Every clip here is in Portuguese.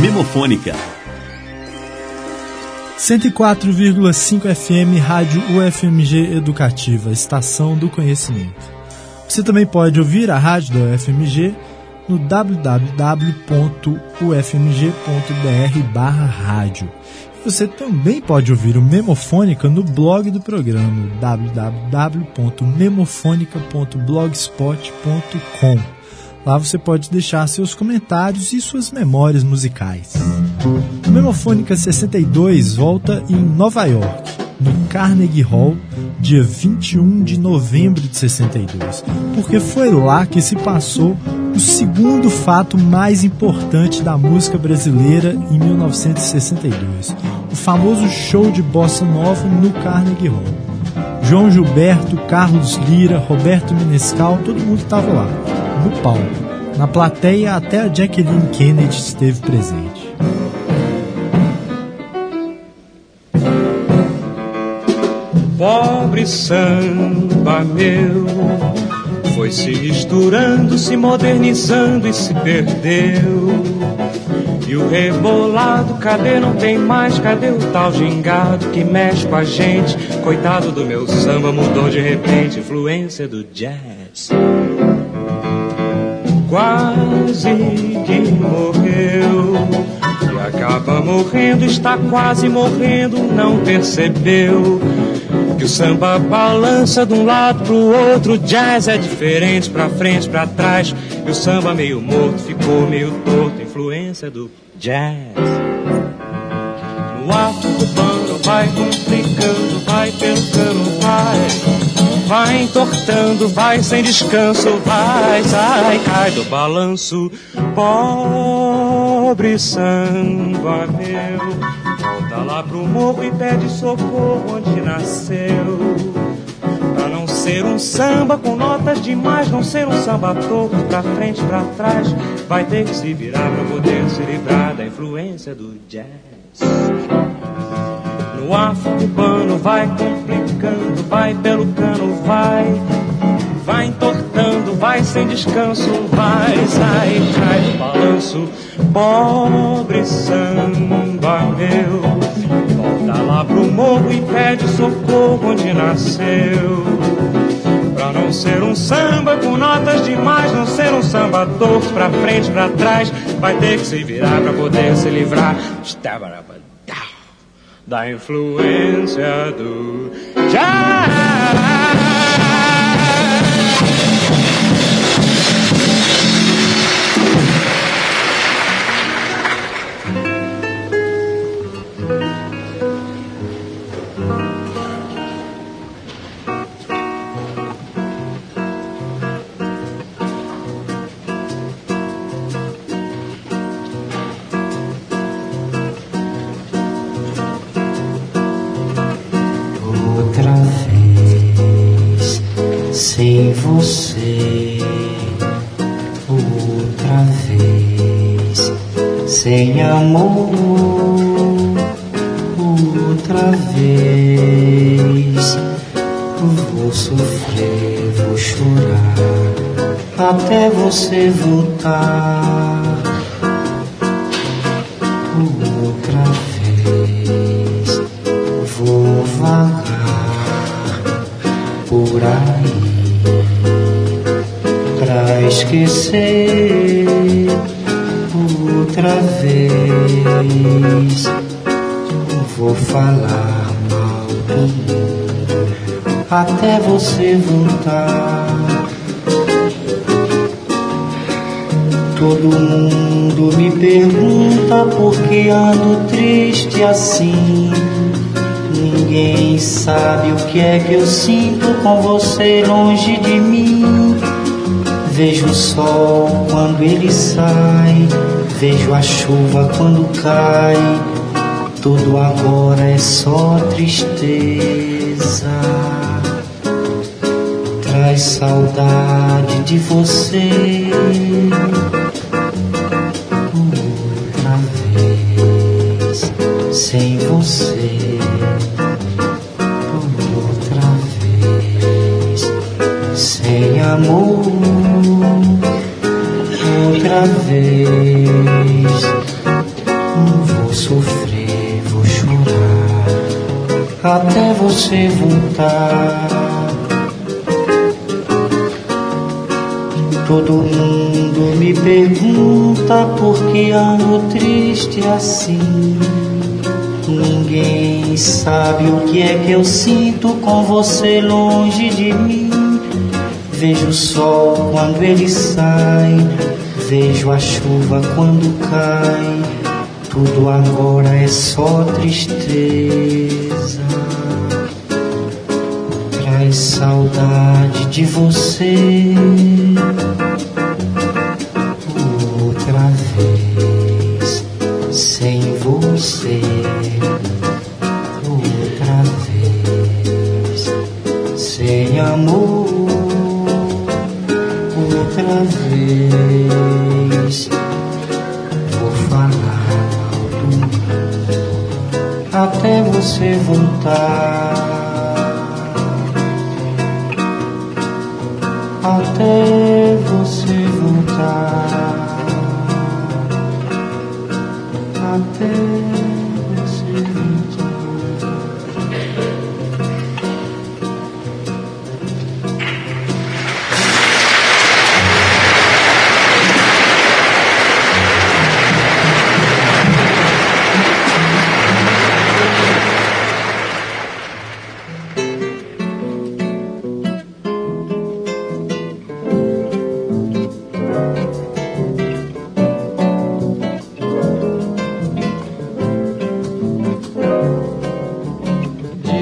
Memofônica 104,5 FM Rádio UFMG Educativa, estação do conhecimento. Você também pode ouvir a rádio da UFMG no www.ufmg.br/rádio. Você também pode ouvir o Memofônica no blog do programa www.memofonica.blogspot.com. Lá você pode deixar seus comentários e suas memórias musicais. O Memofônica 62 volta em Nova York, no Carnegie Hall, dia 21 de novembro de 62, porque foi lá que se passou o segundo fato mais importante da música brasileira em 1962, o famoso show de bossa nova no Carnegie Hall. João Gilberto, Carlos Lira, Roberto Menescal, todo mundo estava lá no palco. Na plateia, até a Jacqueline Kennedy esteve presente. Pobre samba meu, foi se misturando, se modernizando e se perdeu. E o rebolado, cadê? Não tem mais, cadê o tal gingado que mexe com a gente? Coitado do meu samba, mudou de repente, influência do jazz quase que morreu. E acaba morrendo, está quase morrendo, não percebeu. Que o samba balança de um lado pro outro, jazz é diferente, pra frente, pra trás. E o samba meio morto, ficou meio torto, influência do jazz. No ato do pano vai complicando, vai entortando, vai sem descanso, vai, sai, cai do balanço. Pobre samba meu, volta lá pro morro e pede socorro onde nasceu. Pra não ser um samba com notas demais, não ser um samba torto pra frente, pra trás, vai ter que se virar pra poder se livrar da influência do jazz. No afro cubano vai vai pelo cano, vai, vai entortando, vai sem descanso, vai, sai, cai do balanço, pobre samba meu. Volta lá pro morro e pede socorro onde nasceu. Pra não ser um samba com notas demais, não ser um samba torto pra frente, pra trás, vai ter que se virar pra poder se livrar. Da influência do Tchau! Jazz. sem amor outra vez. Vou sofrer, vou chorar até você voltar. Outra vez vou vagar por aí esquecer outra vez. Vou falar mal do mundo até você voltar. Todo mundo me pergunta por que ando triste assim. Ninguém sabe o que é que eu sinto com você longe de mim. Vejo o sol quando ele sai, vejo a chuva quando cai. Tudo agora é só tristeza. Traz saudade de você. Outra vez, sem você. Outra vez, sem amor outra vez. Vou sofrer, vou chorar até você voltar. Todo mundo me pergunta por que ando triste assim. Ninguém sabe o que é que eu sinto com você longe de mim. Vejo o sol quando ele sai, vejo a chuva quando cai. Tudo agora é só tristeza. Traz saudade de você. Outra vez, sem você. Outra vez, sem amor. Outra vez, até você voltar. Até você voltar. Até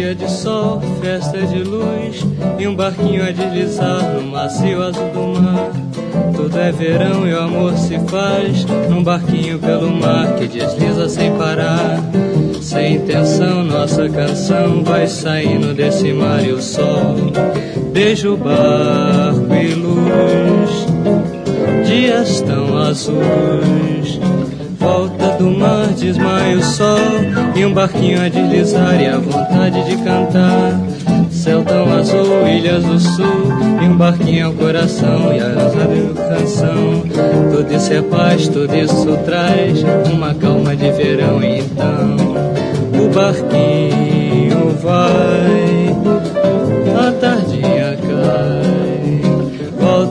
Dia de sol, festa de luz e um barquinho a deslizar no macio azul do mar. Tudo é verão e o amor se faz num barquinho pelo mar que desliza sem parar. Sem intenção, nossa canção vai saindo desse mar e o sol beija o barco e luz. Dias tão azuis. Volta do mar, desmaia o sol E um barquinho a deslizar e a vontade de cantar. Céu tão azul, ilhas do sul E um barquinho ao coração e a de canção. Tudo isso é paz, tudo isso traz Uma calma de verão então. O barquinho vai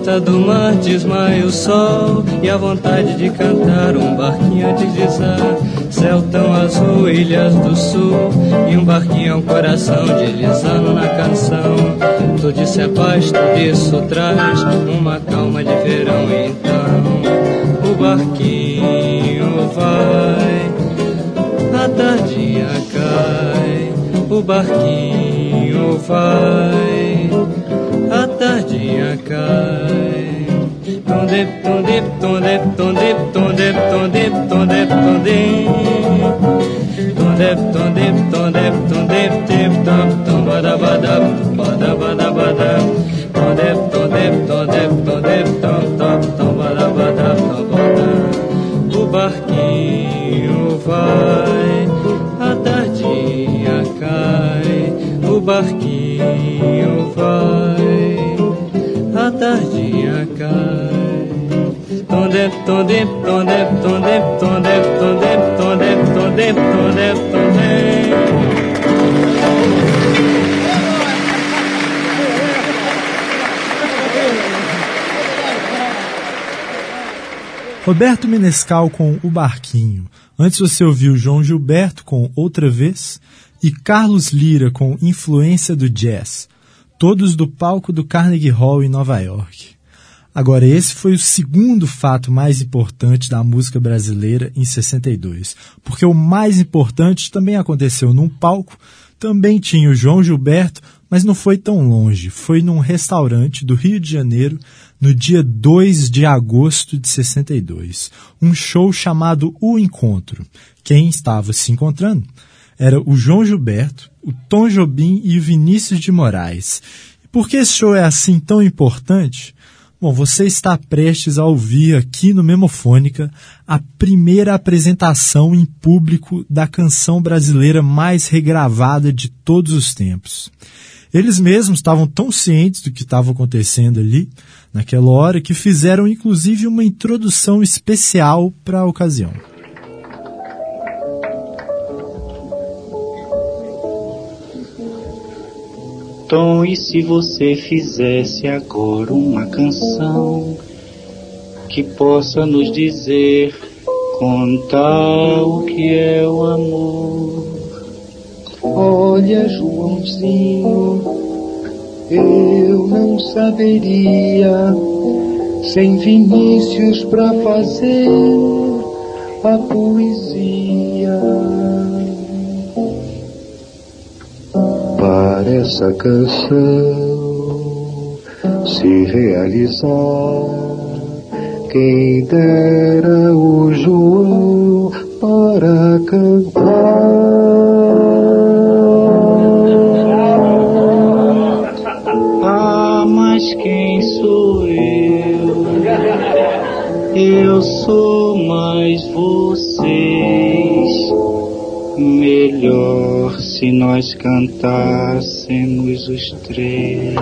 Volta do mar, desmaia o sol E a vontade de cantar Um barquinho a deslizar Céu tão azul, ilhas do sul E um barquinho ao coração Deslizando na canção. Tudo isso é paz, tudo isso traz Uma calma de verão Então. O barquinho vai A tardinha cai. O barquinho vai caille. Tondé, tondé, tondé, tondé, tondé, tondé, tondé, tondé. Tondé, tondé, tondé, tondé, tip, tap, tom, badabadab, badabadabadab. Tondé, tondé, tondé, tondé, tom, tom, tom, badabadab, tom, badab. O barquinho vai, a tardinha cai, o barquinho a tardinha cai. Tonde, tonde, tonde, tonde, tonde, tonde, tonde, tonde, tonde, tonde. Roberto Menescal com O Barquinho. Antes você ouviu João Gilberto com Outra Vez e Carlos Lira com Influência do Jazz, todos do palco do Carnegie Hall em Nova York. Agora, esse foi o segundo fato mais importante da música brasileira em 62, porque o mais importante também aconteceu num palco, também tinha o João Gilberto, mas não foi tão longe, foi num restaurante do Rio de Janeiro, no dia 2 de agosto de 62, um show chamado O Encontro. Quem estava se encontrando? Era o João Gilberto, o Tom Jobim e o Vinícius de Moraes. Por que esse show é assim tão importante? Bom, você está prestes a ouvir aqui no Memofônica a primeira apresentação em público da canção brasileira mais regravada de todos os tempos. Eles mesmos estavam tão cientes do que estava acontecendo ali, naquela hora, que fizeram inclusive uma introdução especial para a ocasião. Tom, e se você fizesse agora uma canção que possa nos dizer, contar o que é o amor? Olha, Joãozinho, eu não saberia sem Vinícius pra fazer a poesia. Essa canção se realizar, quem dera o João para cantar. Ah, mas quem sou eu? Eu sou mais vocês. Melhor se nós cantássemos os três.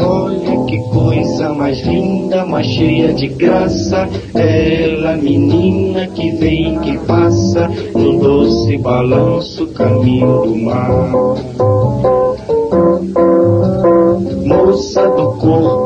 Olha que coisa mais linda, mais cheia de graça. Ela, menina que vem, que passa, no doce balanço, caminho do mar. Moça do corpo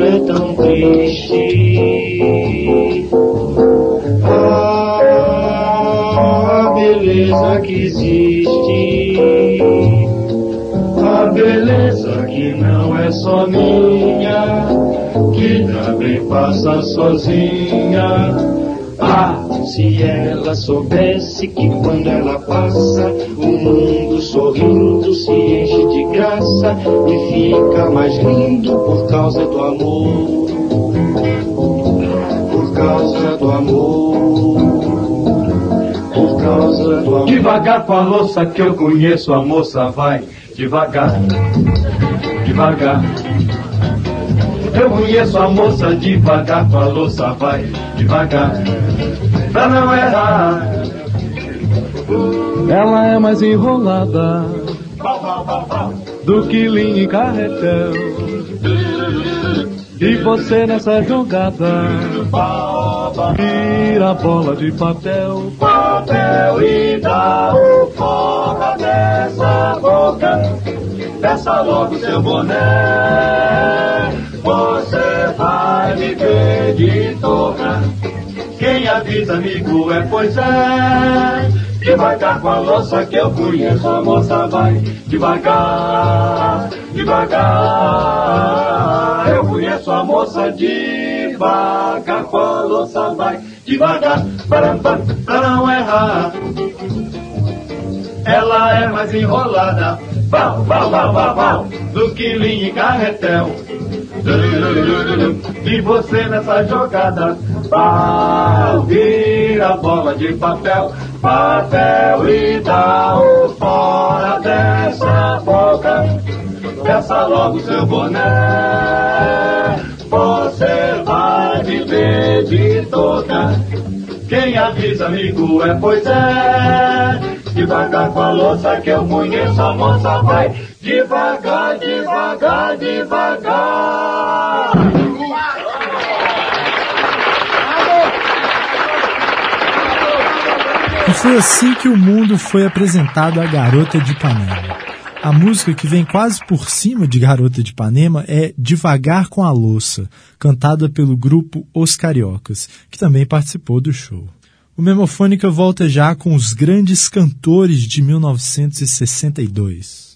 minha, que também passa sozinha. Ah, se ela soubesse que quando ela passa, o mundo sorrindo se enche de graça e fica mais lindo por causa do amor. Por causa do amor. Por causa do amor. Devagar com a louça que eu conheço, a moça vai devagar, devagar. Eu conheço a moça devagar com a louça vai devagar, pra não errar. Ela é mais enrolada do que linha e carretel. E você nessa jogada vira bola de papel, papel e dá o fora dessa boca. Peça logo seu boné, você vai viver de toca. Quem avisa, amigo, é pois é. Devagar com a louça que eu conheço, a moça vai devagar, devagar. Eu conheço a moça devagar com a louça vai devagar, para não errar. Ela é mais enrolada, pau, pau, pau, pau, pau, do que linha e carretel. E você nessa jogada, pau, vira bola de papel, papel e dá um fora dessa boca. Peça logo seu boné, você vai viver de toda. Quem avisa, amigo, é pois é. Devagar com a louça que eu conheço, a moça vai devagar, devagar, devagar. E foi assim que o mundo foi apresentado à Garota de Ipanema. A música que vem quase por cima de Garota de Ipanema é Devagar com a Louça, cantada pelo grupo Os Cariocas, que também participou do show. O Memofônica volta já com os grandes cantores de 1962.